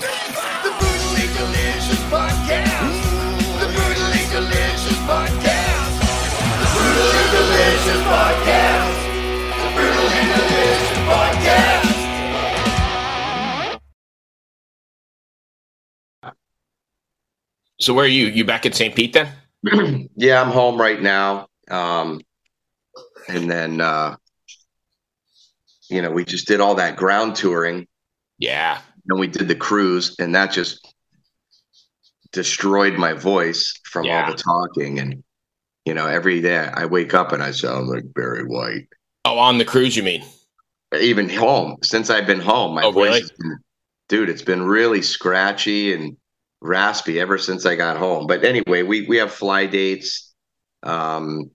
The Brutally Delicious Podcast. The Brutally Delicious Podcast. The Brutally Delicious Podcast. The Brutally Delicious Podcast. So where are you? You back at St. Pete then? yeah, I'm home right now. Um, and then, uh, you know, we just did all that ground touring. Yeah. Then we did the cruise, and that just destroyed my voice from Yeah. all the talking. And, you know, every day I wake up and I sound like Barry White. Oh, on the cruise, you mean? Even home, since I've been home, my Oh, voice, really? been, dude, it's been really scratchy and raspy ever since I got home. But anyway, we we have fly dates. Um,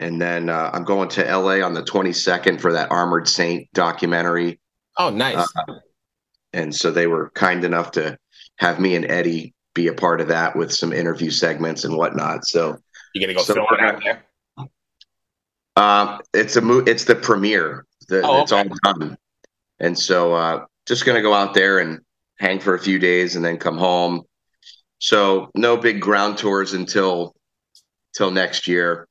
and then uh, I'm going to LA on the 22nd for that Armored Saint documentary. Oh, nice. Uh, and so they were kind enough to have me and Eddie be a part of that with some interview segments and whatnot. So you gonna go so film it out there? um, it's a mo- it's the premiere. The, Oh, It's okay. all done, and so uh, just gonna go out there and hang for a few days and then come home. So no big ground tours until till next year.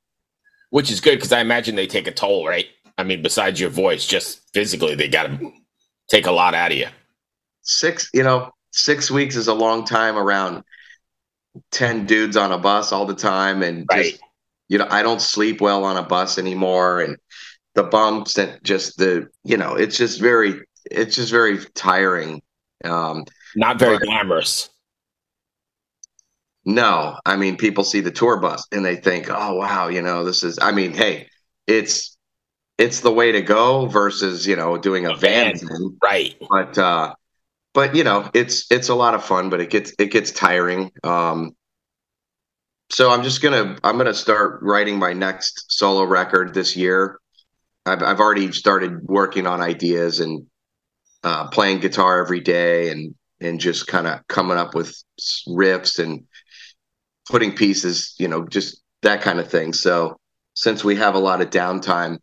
Which is good because I imagine they take a toll, right? I mean, besides your voice, just physically, they got to take a lot out of you. Six, you know, six weeks is a long time around ten dudes on a bus all the time, and Right. just you know, I don't sleep well on a bus anymore, and the bumps and just the you know, it's just very, it's just very tiring. Um, Not very Right. glamorous. No, I mean, people see the tour bus and they think, "Oh, wow, you know, this is." I mean, hey, it's it's the way to go versus you know doing a A van van. Right. But uh, but you know, it's it's a lot of fun, but it gets it gets tiring. Um, so I'm just gonna I'm gonna start writing my next solo record this year. I've I've already started working on ideas and uh, playing guitar every day and and just kind of coming up with riffs and putting pieces, you know, just that kind of thing. So since we have a lot of downtime,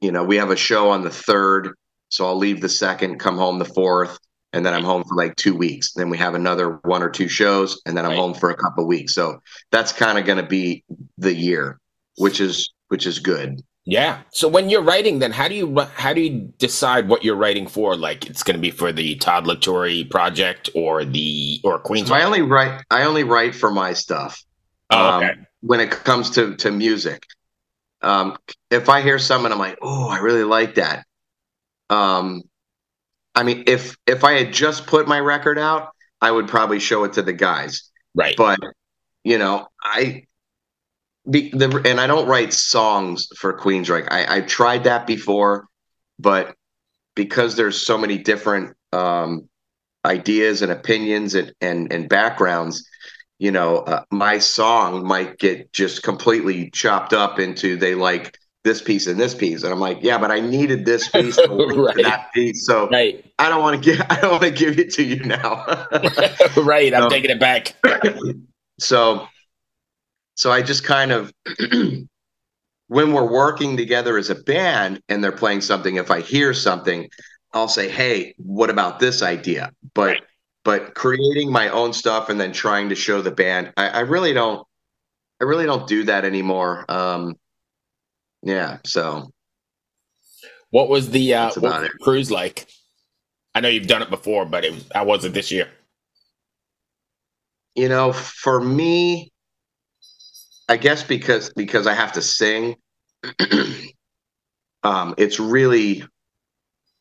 you know, we have a show on the third, so I'll leave the second, come home the fourth, and then I'm home for like two weeks. Then we have another one or two shows, and then I'm Right. home for a couple of weeks. So that's kind of going to be the year, which is which is good. Yeah. So when you're writing, then how do you how do you decide what you're writing for? Like it's going to be for the Todd La Torre project or the or Queens. So I only write I only write for my stuff. oh, okay. um, when it comes to to music. Um, if I hear someone, I'm like, oh, I really like that. Um, I mean, if if I had just put my record out, I would probably show it to the guys. right. But you know, I be the and I don't write songs for Queensryche. I I tried that before, but because there's so many different um, ideas and opinions and and and backgrounds, you know, uh, my song might get just completely chopped up into they like this piece and this piece, and I'm like, yeah, but I needed this piece Right. that piece, so right. I don't want to give I don't want to give it to you now. right. I'm taking it back. so so i just kind of when we're working together as a band and they're playing something if i hear something i'll say hey what about this idea but Right. but creating my own stuff and then trying to show the band i, I really don't i really don't do that anymore um yeah so What was the uh, what was cruise like? I know you've done it before, but it, how wasn't this year? you know for me i guess because because i have to sing um it's really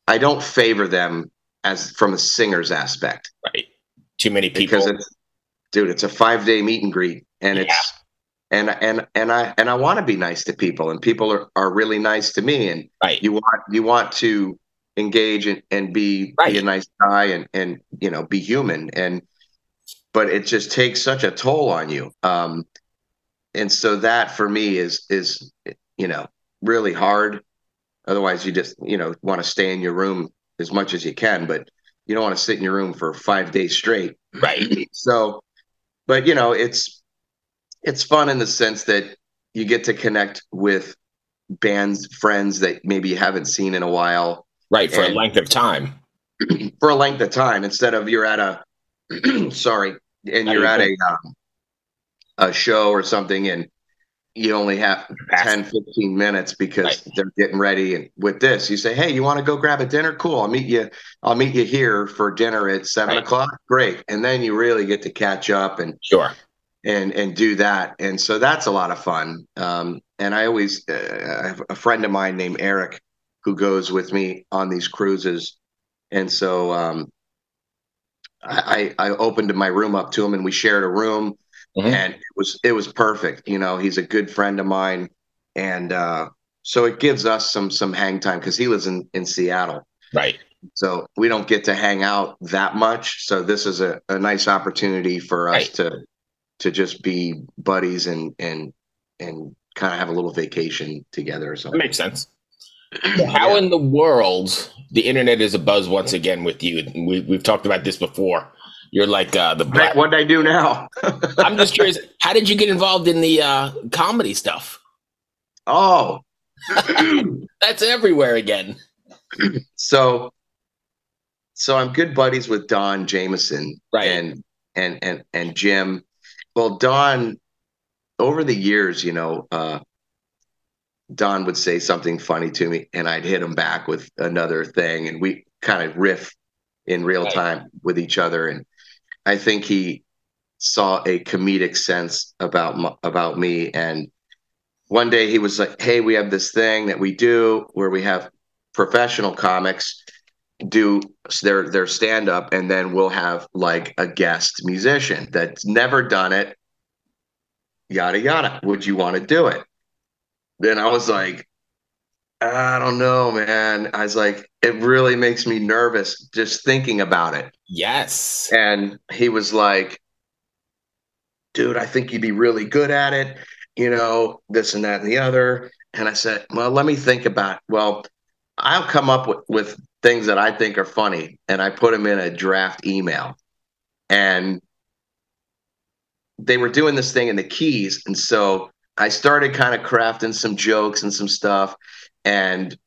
i don't favor them as from a singer's aspect Right. Too many people. because it's dude it's a five day meet and greet and it's and and and i and i want to be nice to people and people are, are really nice to me and right. you want you want to engage and, and be Right. be a nice guy and and you know be human and but it just takes such a toll on you um and so that for me is is you know really hard otherwise you just you know want to stay in your room as much as you can but you don't want to sit in your room for five days straight right. so but you know it's it's fun in the sense that you get to connect with bands friends that maybe you haven't seen in a while Right. For a length of time. for a length of time instead of you're at a sorry and you're at a um, a show or something and you only have 10 15 minutes because Right. they're getting ready and with this you say hey you want to go grab a dinner cool i'll meet you i'll meet you here for dinner at seven Right. o'clock great and then you really get to catch up and Sure. And and do that and so that's a lot of fun um and i always uh, i have a friend of mine named eric who goes with me on these cruises and so um i i opened my room up to him and we shared a room Mhm. and it was it was perfect you know he's a good friend of mine and uh so it gives us some some hang time because he lives in in seattle Right. so we don't get to hang out that much. So this is a, a nice opportunity for us Right. to to just be buddies and and and kind of have a little vacation together or That something. makes sense. So how in the world the internet is a buzz once again with you? We, we've talked about this before. You're like uh, the black. What did I do now? I'm just curious. How did you get involved in the uh, comedy stuff? oh, That's everywhere again. so so I'm good buddies with Don Jamieson Right. and and and and Jim. Well, Don over the years, you know, uh Don would say something funny to me and I'd hit him back with another thing and we kind of riff in real Right. time with each other and I think he saw a comedic sense about about me and one day he was like, "Hey, we have this thing that we do where we have professional comics do their their stand up and then we'll have like a guest musician that's never done it yada yada. Would you want to do it? Then i was like i don't know man. I was like it really makes me nervous just thinking about it. Yes. and he was like dude i think you'd be really good at it you know this and that and the other. And i said well let me think about well i'll come up with, with things that i think are funny and i put them in a draft email and they were doing this thing in the keys and so i started kind of crafting some jokes and some stuff and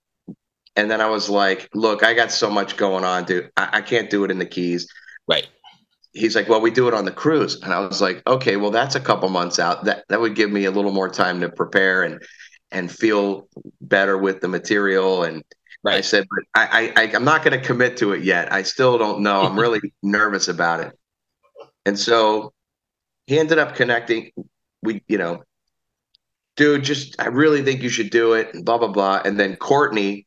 and then i was like look i got so much going on dude i, I can't do it in the keys Right. he's like, well, we do it on the cruise. And I was like, okay, well, that's a couple months out. That that would give me a little more time to prepare and and feel better with the material. And I said, but I, I I'm not going to commit to it yet. I still don't know. I'm really nervous about it. And so he ended up connecting. We, you know, dude, just I really think you should do it, and blah blah blah. And then Courtney,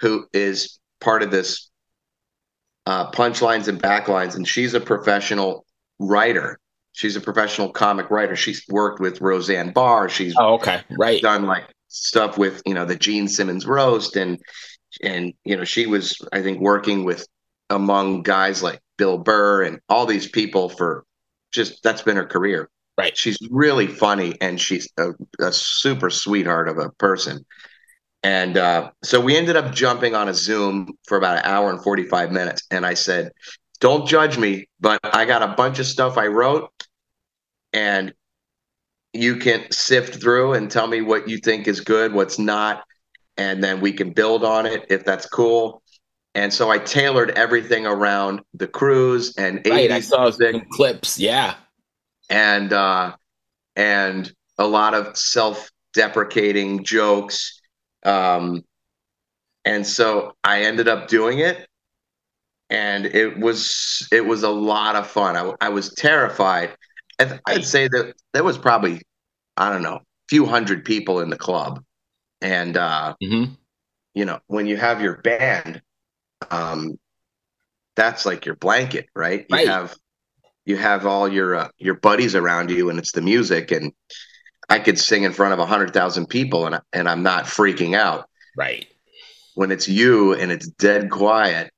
who is part of this uh, punchlines and backlines, and she's a professional writer. She's a professional comic writer. She's worked with Roseanne Barr. She's Oh, okay. Right. done like stuff with you know the Gene Simmons roast, and and you know she was I think working with among guys like Bill Burr and all these people for just that's been her career. Right. She's really funny and she's a, a super sweetheart of a person. And uh, so we ended up jumping on a Zoom for about an hour and 45 minutes. And I said, Don't judge me, but I got a bunch of stuff I wrote, and you can sift through and tell me what you think is good, what's not. And then we can build on it if that's cool. And so I tailored everything around the cruise and Right. 80s I saw music clips. Yeah. and uh, and a lot of self-deprecating jokes. Um, and so I ended up doing it, and it was it was a lot of fun. I, I was terrified. I'd, I'd say that there was probably I don't know a few hundred people in the club, and uh, hmm you know when you have your band, um, that's like your blanket, right? You Right. have you have all your uh, your buddies around you, and it's the music. And I could sing in front of a hundred thousand people, and and I'm not freaking out. Right. When it's you and it's dead quiet,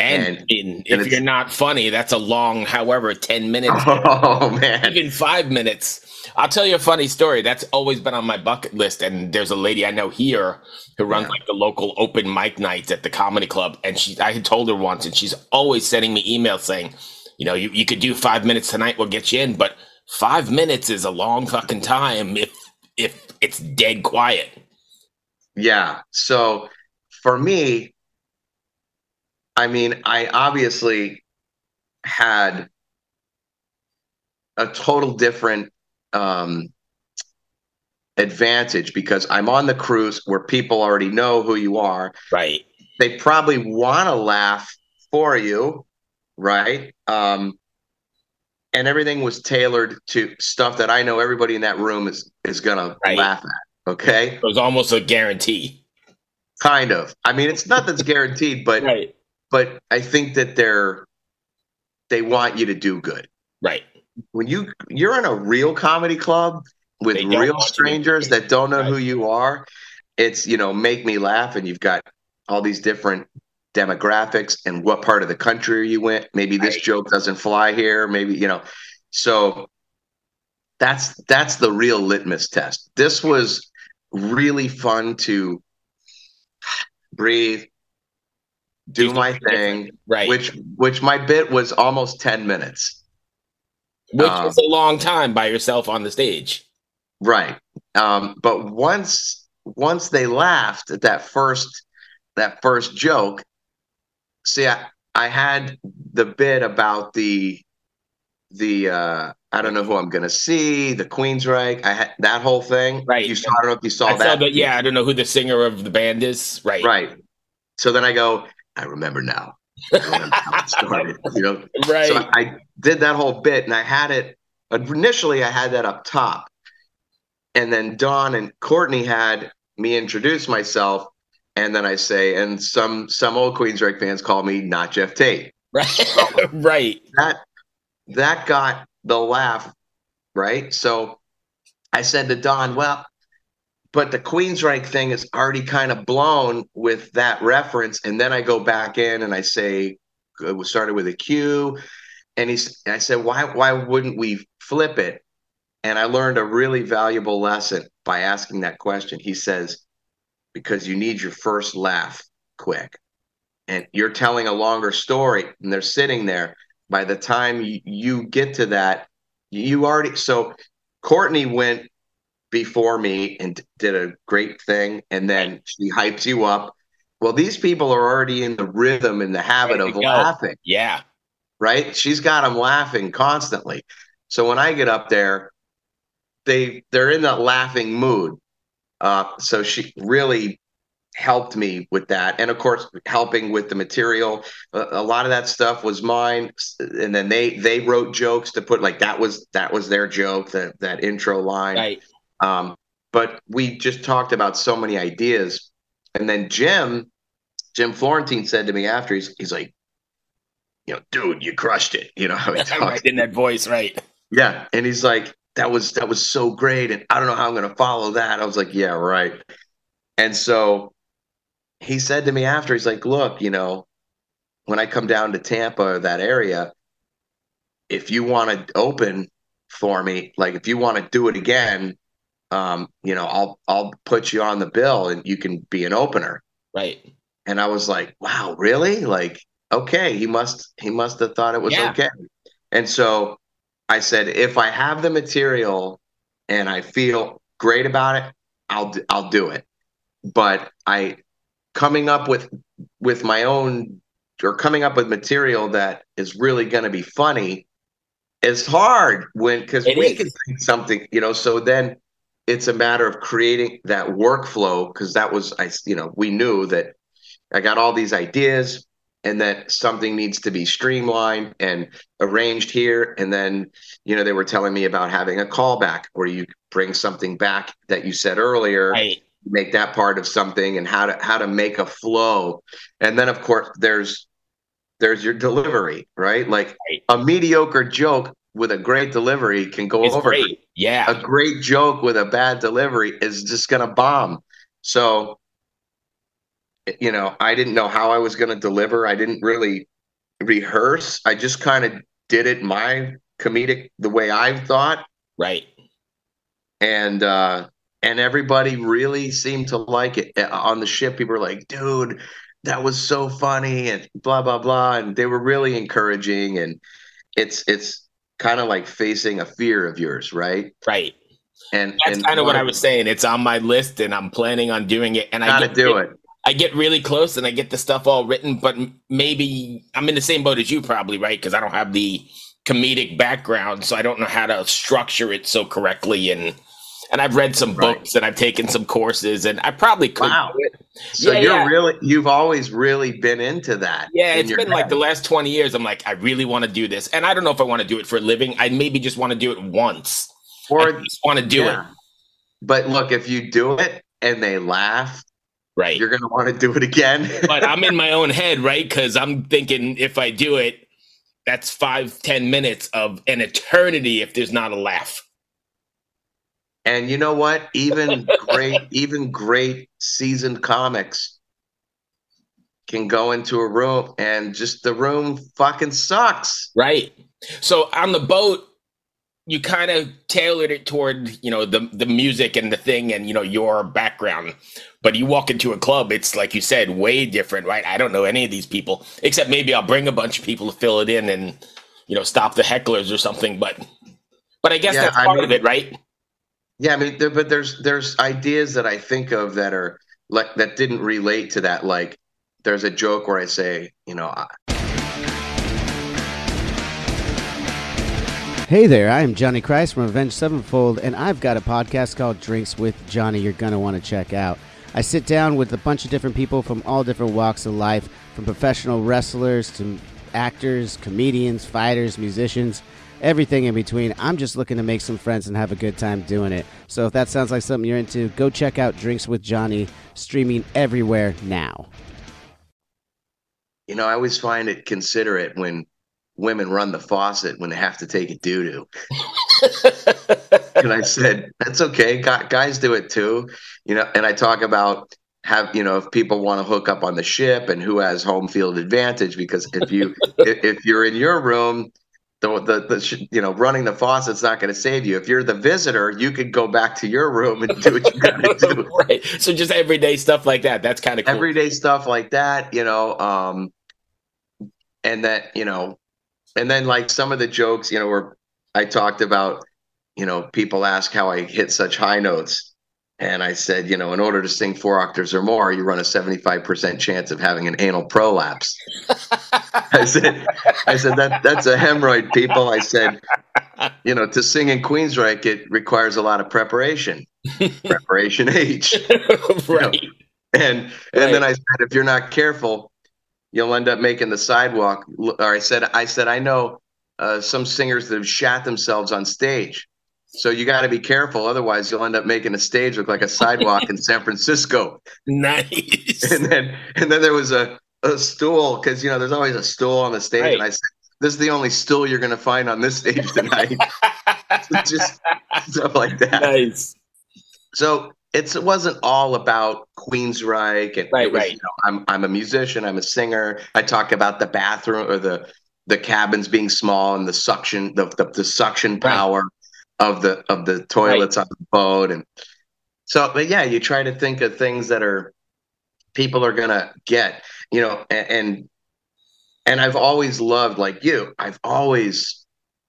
And, And- in, and if you're not funny, that's a long, however, 10 minutes, oh man, even five minutes. I'll tell you a funny story. That's always been on my bucket list. And there's a lady I know here who runs Yeah. like the local open mic nights at the comedy club. And she, I had told her once, and she's always sending me emails saying, you know, you, you could do five minutes tonight, we'll get you in. But five minutes is a long fucking time if if it's dead quiet. yeah. So for me, I mean, I obviously had a total different um, advantage because I'm on the cruise where people already know who you are. Right. They probably want to laugh for you, right? Um, and everything was tailored to stuff that I know everybody in that room is is gonna Right. laugh at. Okay, It was almost a guarantee. kind of. I mean, it's nothing's guaranteed, but Right. But I think that they're they want you to do good. Right. When you you're in a real comedy club with real want you to strangers that don't know Right. who you are, it's you know make me laugh, and you've got all these different demographics and what part of the country you went. Maybe this Right. joke doesn't fly here. Maybe you know, so that's that's the real litmus test. This was really fun to breathe, do, Do my thing. Right. which which my bit was almost 10 minutes. Which um, is a long time by yourself on the stage. Right. Um, but once once they laughed at that first that first joke, see I, I had the bit about the the uh I don't know who I'm gonna see, the Queensryche. I had that whole thing. Right. You saw I don't know if you saw I that. saw that. Yeah, I don't know who the singer of the band is. Right. Right. So then I go, I remember now. I remember how it started. You know, Right. So I did that whole bit and I had it initially I had that up top. And then Don and Courtney had me introduce myself. And then I say, and some some old Queensryche fans call me not Geoff Tate. right. right. That that got the laugh, right? So I said to Don, well, but the Queensryche thing is already kind of blown with that reference. And then I go back in and I say, it was started with a Q. And he's, I said, why, why wouldn't we flip it? And I learned a really valuable lesson by asking that question. He says, because you need your first laugh quick. And you're telling a longer story and they're sitting there. By the time you, you get to that, you already, so Courtney went before me and did a great thing. And then she hypes you up. Well, these people are already in the rhythm and the habit of go. laughing Yeah. right? She's got them laughing constantly. So when I get up there, they they're in that laughing mood. Uh, so she really helped me with that, and of course, helping with the material. A, a lot of that stuff was mine, and then they they wrote jokes to put like that was that was their joke that that intro line. Right. Um, but we just talked about so many ideas. And then Jim, Jim Florentine said to me after, he's, he's like, you know, dude, you crushed it. You know how he talks. right. In that voice. Right. Yeah. And he's like, that was that was so great. And I don't know how I'm gonna follow that. I was like, yeah, right. And so he said to me after, he's like, look, you know, when I come down to Tampa or that area, if you want to open for me, like if you want to do it again, um, you know, I'll I'll put you on the bill and you can be an opener. Right. And I was like, wow, really? Like, okay, he must he must have thought it was Yeah. okay. And so I said, if I have the material and I feel great about it, I'll I'll do it. But I coming up with with my own or coming up with material that is really going to be funny is hard when because we is. can think something, you know. So then it's a matter of creating that workflow because that was I you know we knew that I got all these ideas and that something needs to be streamlined and arranged here and then you know they were telling me about having a callback where you bring something back that you said earlier Right. make that part of something and how to how to make a flow and then of course there's there's your delivery right like Right. a mediocre joke with a great delivery can go It's over great. Yeah. a great joke with a bad delivery is just going to bomb. So, you know, I didn't know how I was going to deliver. I didn't really rehearse. I just kind of did it my comedic the way I thought, Right. and uh, and everybody really seemed to like it on the ship. People were like, "Dude, that was so funny," and blah blah blah, and they were really encouraging. And it's it's kind of like facing a fear of yours, right? Right. And That's and kind of what I was saying. It's on my list and I'm planning on doing it. And I Gotta do it. I get really close and I get the stuff all written, but maybe I'm in the same boat as you, probably, right? Because I don't have the comedic background, so I don't know how to structure it so correctly. And and I've read some Right. books and I've taken some courses, and I probably could. Wow. So Yeah, you're yeah. really you've always really been into that. Yeah, in it's been like the last 20 years. I'm like, I really want to do this. And I don't know if I want to do it for a living. I maybe just want to do it once. I or just want to do yeah. it. But look, if you do it and they laugh, Right. you're gonna want to do it again. but I'm in my own head, right? Because I'm thinking if I do it, that's five, ten minutes of an eternity if there's not a laugh. And you know what? Even great, even great seasoned comics can go into a room and just the room fucking sucks. Right. So on the boat, you kind of tailored it toward, you know, the the music and the thing and you know your background. But you walk into a club, it's like you said, way different, right? I don't know any of these people, except maybe I'll bring a bunch of people to fill it in and you know stop the hecklers or something. But but I guess Yeah, that's I part mean- of it, right? Yeah, I mean, there, but there's there's ideas that I think of that are like that didn't relate to that. Like, there's a joke where I say, you know, I- Hey there, I am Johnny Christ from Avenged Sevenfold, and I've got a podcast called Drinks with Johnny you're to want to check out. I sit down with a bunch of different people from all different walks of life, from professional wrestlers to actors, comedians, fighters, musicians, everything in between. I'm just looking to make some friends and have a good time doing it. So if that sounds like something you're into, go check out Drinks with Johnny, streaming everywhere now. you know, I always find it considerate when women run the faucet when they have to take a doo doo. and I said, that's okay. Guys do it too. You know, and I talk about have, you know, if people want to hook up on the ship and who has home field advantage, because if you, if, if you're in your room, the, the, the, you know, running the faucet's not going to save you. If you're the visitor, you could go back to your room and do what you got to do. right. So just everyday stuff like that. That's kind of cool. Everyday stuff like that, you know, um, and that, you know, and then like some of the jokes, you know, where I talked about, you know, people ask how I hit such high notes. And I said, you know, in order to sing four octaves or more, you run a 75% chance of having an anal prolapse. I said, I said that that's a hemorrhoid, people. I said, you know, to sing in Queensryche, it requires a lot of preparation. preparation H. right. And and then I said, if you're not careful, you'll end up making the sidewalk. Or I said, I said, I know uh, some singers that have shat themselves on stage. So you got to be careful, otherwise you'll end up making a stage look like a sidewalk in San Francisco. Nice. And then and then there was a a stool because you know there's always a stool on the stage, and I said, this is the only stool you're going to find on this stage tonight. Just stuff like that. nice. So it's it wasn't all about Queensryche and Right, was, right. you know, I'm I'm a musician, I'm a singer. I talk about the bathroom or the the cabins being small and the suction the the, the suction Right. Of the of the toilets on the boat. And so but yeah, you try to think of things that are people are gonna get, you know, and and, and I've always loved like you, I've always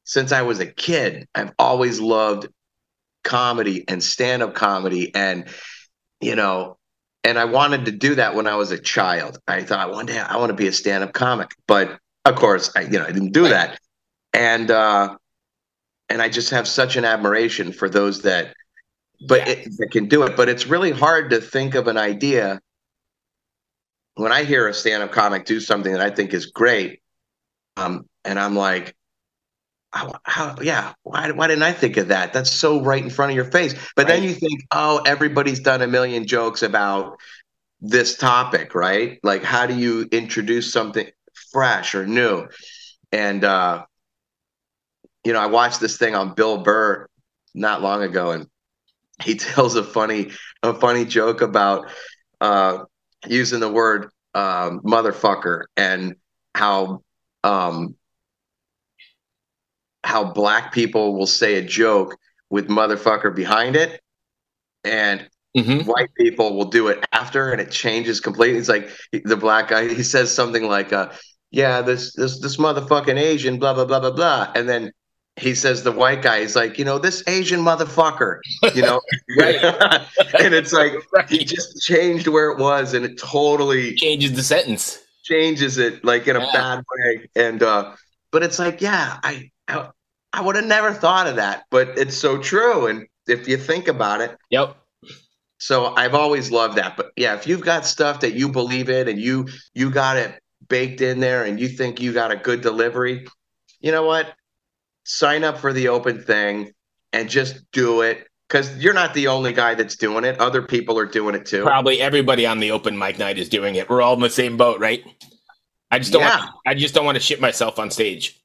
since I was a kid, I've always loved comedy and stand-up comedy and you know and i wanted to do that when i was a child. I thought one day i want to be a stand-up comic. But of course i you know i didn't do that. And uh and i just have such an admiration for those that but it, that can do it. But it's really hard to think of an idea. When i hear a stand-up comic do something that i think is great um and i'm like how, how yeah why, why didn't i think of that? That's so right in front of your face. But then you think oh everybody's done a million jokes about this topic right? Like how do you introduce something fresh or new? And uh you know i watched this thing on bill burr not long ago and he tells a funny a funny joke about uh using the word um motherfucker and how um how black people will say a joke with motherfucker behind it and hmm white people will do it after and it changes completely. It's like the black guy he says something like uh yeah this this this motherfucking asian blah blah blah blah blah and then he says the white guy is like, you know, this Asian motherfucker, you know, and it's like he just changed where it was, and it totally changes the sentence. changes it like in a Yeah. bad way. And uh, but it's like, yeah, I I, I would have never thought of that, but it's so true. And if you think about it, Yep. so I've always loved that. But yeah, if you've got stuff that you believe in and you you got it baked in there and you think you got a good delivery, you know what? Sign up for the open thing and just do it. Because you're not the only guy that's doing it. Other people are doing it too. Probably everybody on the open mic night is doing it. We're all in the same boat, right? I just don't. Yeah. Want, I just don't want to shit myself on stage.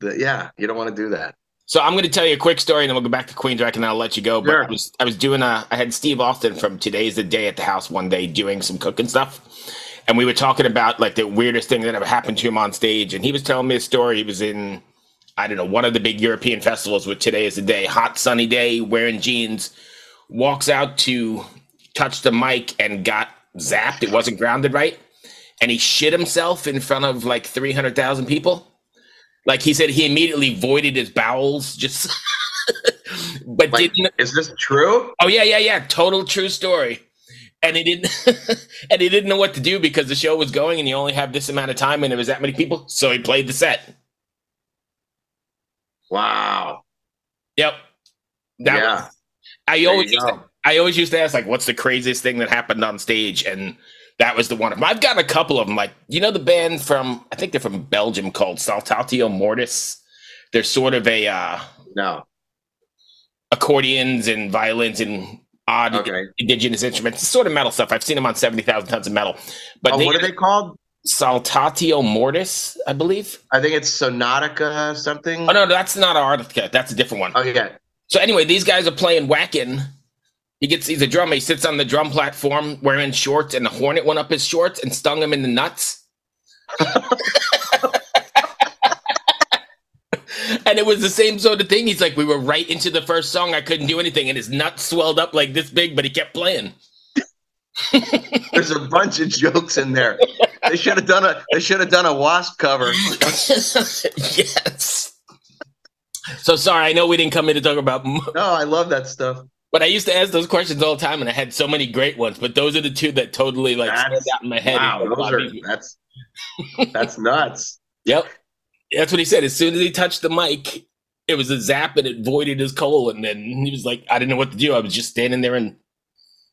The- yeah, you don't want to do that. So I'm going to tell you a quick story, and then we'll go back to Queensrÿche, and I'll let you go. But Sure. I was I was doing a I had Steve Austin from Today's the Day at the house one day doing some cooking stuff, and we were talking about like the weirdest thing that ever happened to him on stage, and he was telling me a story. He was in I don't know one of the big European festivals with Today is the Day, hot sunny day, wearing jeans, walks out to touch the mic and got zapped. It wasn't grounded right, and he shit himself in front of like three hundred thousand people. Like he said, he immediately voided his bowels, just but Like, didn't. is this true? Oh yeah, yeah, yeah, total true story. And he didn't, and he didn't know what to do because the show was going, and you only have this amount of time, and there was that many people. So he played the set. Wow. Yep. That yeah. was, I There always used to. I always used to ask like, what's the craziest thing that happened on stage, and that was the one of them. I've gotten a couple of them. Like you know the band from I think they're from Belgium called Saltatio Mortis. They're sort of a uh, No. accordions and violins and odd Okay. indigenous instruments, sort of metal stuff. I've seen them on seventy thousand tons of metal. But Oh, they, what are they called? Saltatio Mortis, I believe. I think it's Sonatica something. Oh no, that's not Artica. That's a different one. Oh yeah. So anyway, these guys are playing whacking. He gets he's a drummer. He sits on the drum platform wearing shorts, and the hornet went up his shorts and stung him in the nuts. and it was the same sort of thing. He's like, we were right into the first song. I couldn't do anything, and his nuts swelled up like this big, but he kept playing. There's a bunch of jokes in there. They should have done a they should have done a wasp cover. yes. So sorry, I know we didn't come in to talk about, No, I love that stuff. but I used to ask those questions all the time, and I had so many great ones. But those are the two that totally like That's- out in my head. Wow, those are that's that's nuts. Yep. That's what he said. As soon as he touched the mic, it was a zap and it voided his colon. And then he was like, I didn't know what to do. I was just standing there and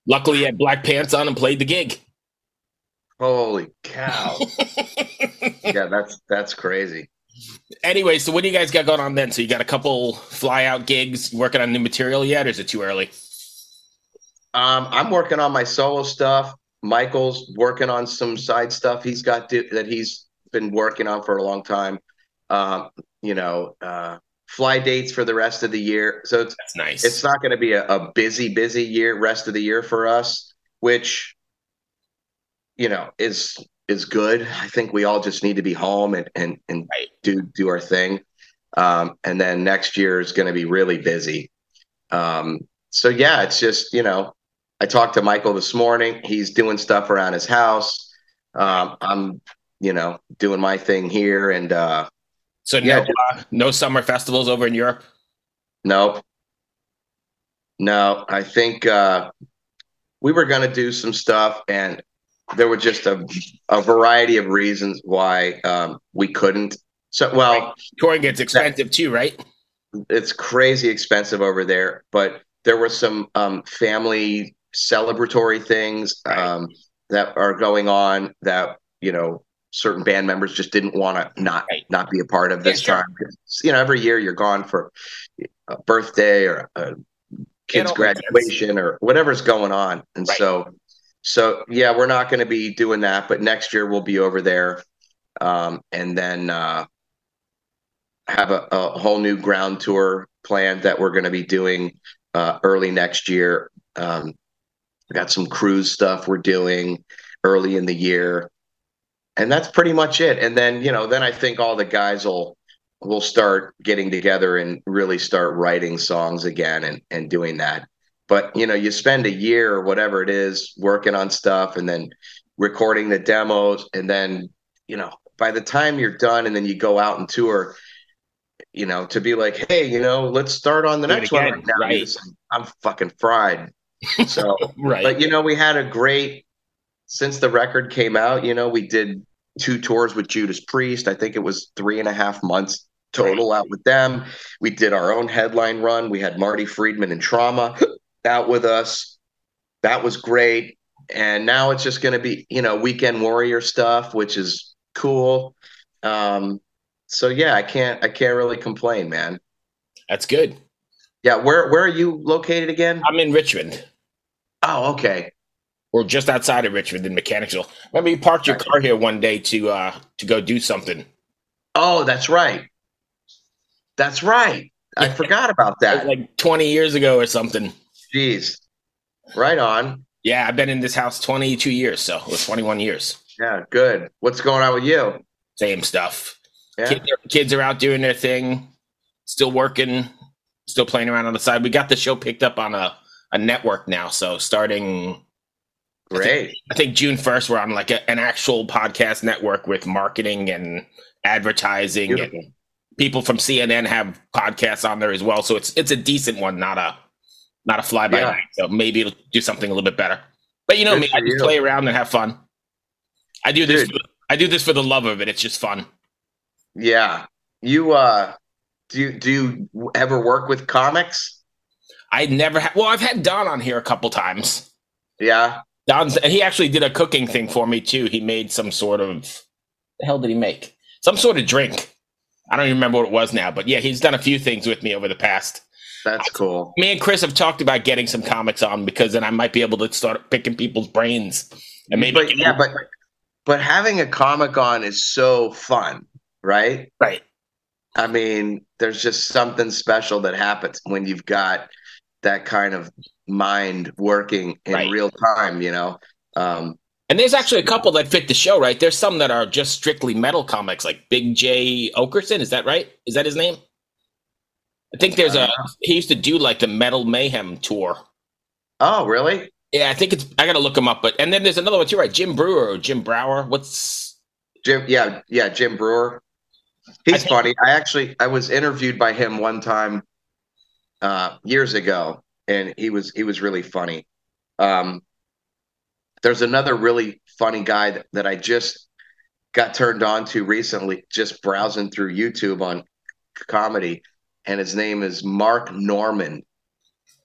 luckily he had black pants on and played the gig. Holy cow. yeah, that's that's crazy. Anyway, so what do you guys got going on then? So you got a couple fly out gigs working on new material yet, or is it too early? Um, I'm working on my solo stuff. Michael's working on some side stuff he's got to, that he's been working on for a long time. Um, you know, uh, fly dates for the rest of the year. So it's That's nice. it's not going to be a, a busy, busy year rest of the year for us, which you know is is good. I think we all just need to be home and and and Right. do do our thing. Um, and then next year is going to be really busy. Um, so yeah, it's just you know, I talked to Michael this morning. He's doing stuff around his house. Um, I'm you know doing my thing here, and uh, so yeah, no, uh, no summer festivals over in Europe. Nope. No, I think uh, we were going to do some stuff, and there were just a, a variety of reasons why um, we couldn't. So, well, Touring gets expensive too, right? it's crazy expensive over there, but there were some um, family celebratory things Right. um, that are going on that you know certain band members just didn't want to not Right. not be a part of Yeah, this sure. time. You know, every year you're gone for a birthday or a kid's all makes sense. graduation or whatever's going on, and so so yeah, we're not going to be doing that, but next year we'll be over there, um, and then. Uh, have a, a whole new ground tour planned that we're going to be doing uh, early next year. Um, got some cruise stuff we're doing early in the year, and that's pretty much it. And then you know, then I think all the guys will will start getting together and really start writing songs again and and doing that. But you know, you spend a year or whatever it is working on stuff, and then recording the demos, and then you know, by the time you're done, and then you go out and tour you know, to be like, hey, you know, let's start on the Do next one right now. right. I'm fucking fried. So, Right. but you know, we had a great since the record came out. You know, we did two tours with Judas Priest. I think it was three and a half months total out with them. We did our own headline run. We had Marty Friedman and Trauma out with us. That was great. And now it's just going to be, you know, Weekend Warrior stuff, which is cool. Um, so yeah, I can't, I can't really complain, man. That's good. Yeah, where where are you located again? I'm in Richmond. Oh, okay. We're just outside of Richmond in Mechanicsville. Remember you parked your car here one day to uh to go do something. Oh, that's right. That's right. I forgot about that. like 20 years ago or something. Jeez. Right on. Yeah, I've been in this house 22 years, so it was 21 years. Yeah, good. What's going on with you? Same stuff. Yeah. Kids, are, kids are out doing their thing, still working, still playing around on the side. We got the show picked up on a, a network now, so starting Great. I think June 1st we're on like a, an actual podcast network with marketing and advertising and people from CNN have podcasts on there as well. So it's it's a decent one, not a not a fly by Yeah. night. So maybe it'll do something a little bit better. But you know Good me, I just you. play around and have fun. I do this. For, I do this for the love of it. It's just fun. Yeah. You uh do you do you ever work with comics? I never had. Well, I've had Don on here a couple times. Yeah. Don's and he actually did a cooking thing for me too. He made some sort of the hell did he make? Some sort of drink. I don't even remember what it was now, but yeah, he's done a few things with me over the past. That's cool. Me and Chris have talked about getting some comics on because then I might be able to start picking people's brains and maybe But yeah, but but having a comic on is so fun, right? right. I mean, there's just something special that happens when you've got that kind of mind working in Right. real time, you know. Um, And there's actually a couple that fit the show, right? There's some that are just strictly metal comics, like Big Jay Oakerson. Is that right? Is that his name? I think there's a. He used to do like the Metal Mayhem tour. oh, really? Yeah, I think it's. I gotta look him up. But and then there's another one too, right? Jim Breuer or Jim Brower. What's Jim, yeah, yeah, Jim Breuer. He's I think- funny. I actually I was interviewed by him one time uh years ago and he was he was really funny. Um there's another really funny guy that, that I just got turned on to recently just browsing through YouTube on comedy and his name is Mark Normand.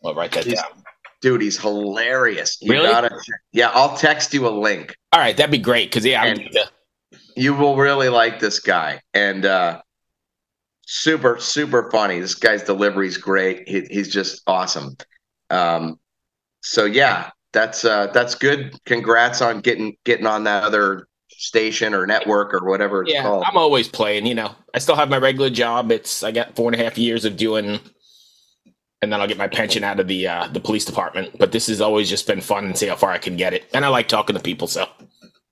I'll write that He's- down. Dude, he's hilarious. You Really? gotta yeah, I'll text you a link. All right, that'd be great because yeah, And- you will really like this guy and uh super super funny this guy's delivery is great he, he's just awesome um so yeah that's uh that's good congrats on getting getting on that other station or network or whatever it's yeah, called I'm always playing. You know, I still have my regular job. It's I got four and a half years of doing, and then I'll get my pension out of the uh, the police department. But this has always just been fun and see how far I can get it. And I like talking to people. So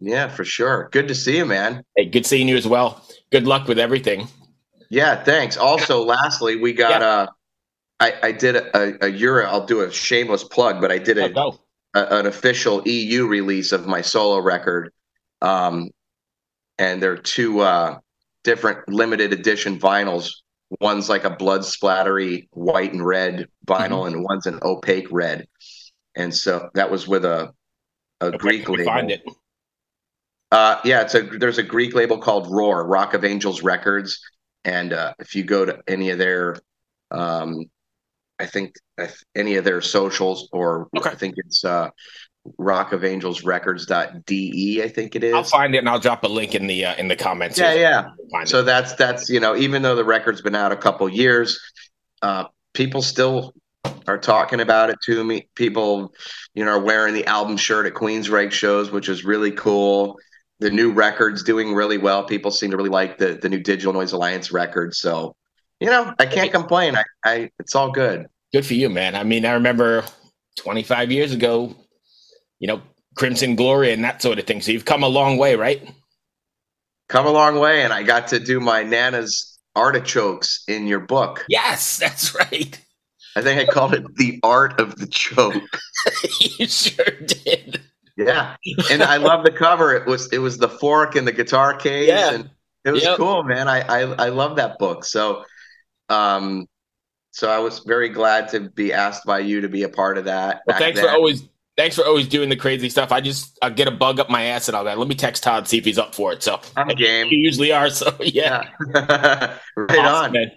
yeah for sure good to see you man hey, good seeing you as well. Good luck with everything. yeah thanks also lastly we got Yeah. uh I, I did a, a Euro. I'll do a shameless plug, but I did Oh, a, go. a, an official EU release of my solo record. Um, and there are two uh, different limited edition vinyls. One's like a blood splattery white and red vinyl, and one's an opaque red. And so that was with a a Okay, Greek label. Find it. Uh, yeah, it's a there's a Greek label called Roar, Rock of Angels Records, and uh, if you go to any of their, um, I think if any of their socials, or Okay. I think it's uh, Rock of Angels Records.de, I think it is. I'll find it and I'll drop a link in the uh, in the comments. yeah, yeah. So it. that's that's you know even though the record's been out a couple years, uh, people still are talking about it to me. People, you know, are wearing the album shirt at Queens Queensrÿche shows, which is really cool. The new record's doing really well. People seem to really like the the new Digital Noise Alliance record. So, you know, I can't complain. I, I it's all good. Good for you, man. I mean, I remember 25 years ago, you know, Crimson Glory and that sort of thing. So you've come a long way, right? Come a long way, and I got to do my Nana's artichokes in your book. Yes, that's right. I think I called it the art of the choke. you sure did. Yeah, and I love the cover. It was it was the fork and the guitar case, Yeah. and it was Yep. cool, man. I, I I love that book. So, Um, so I was very glad to be asked by you to be a part of that. Well, thanks then. for always thanks for always doing the crazy stuff. I just I get a bug up my ass and all that. Let me text Todd see if he's up for it. So I'm game. you usually are. So yeah, Yeah. right Awesome, on. man.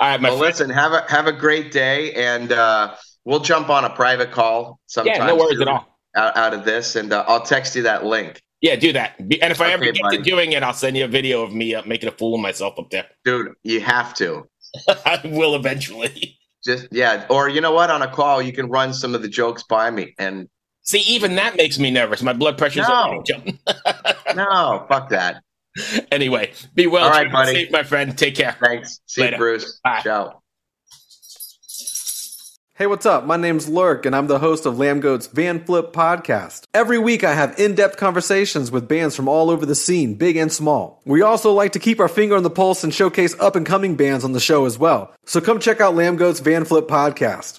All right, my Well, friend. listen, have a have a great day, and uh, we'll jump on a private call sometime. Yeah, no worries at all. Out, out of this, and uh, I'll text you that link, Yeah, do that. And if I ever get buddy. to doing it, I'll send you a video of me uh, making a fool of myself up there. dude. You have to I will eventually. just yeah, or you know what? On a call, you can run some of the jokes by me, and See, even that makes me nervous. My blood pressure's No. already jumping. no, fuck that. anyway, be well. All right, buddy. Safe, my friend. Take care. Thanks. See Later. you, Bruce. Bye. Ciao. Hey, what's up? My name's Lurk, and I'm the host of Lambgoat's Van Flip podcast. Every week, I have in depth conversations with bands from all over the scene, big and small. We also like to keep our finger on the pulse and showcase up and coming bands on the show as well. So come check out Lambgoat's Van Flip podcast.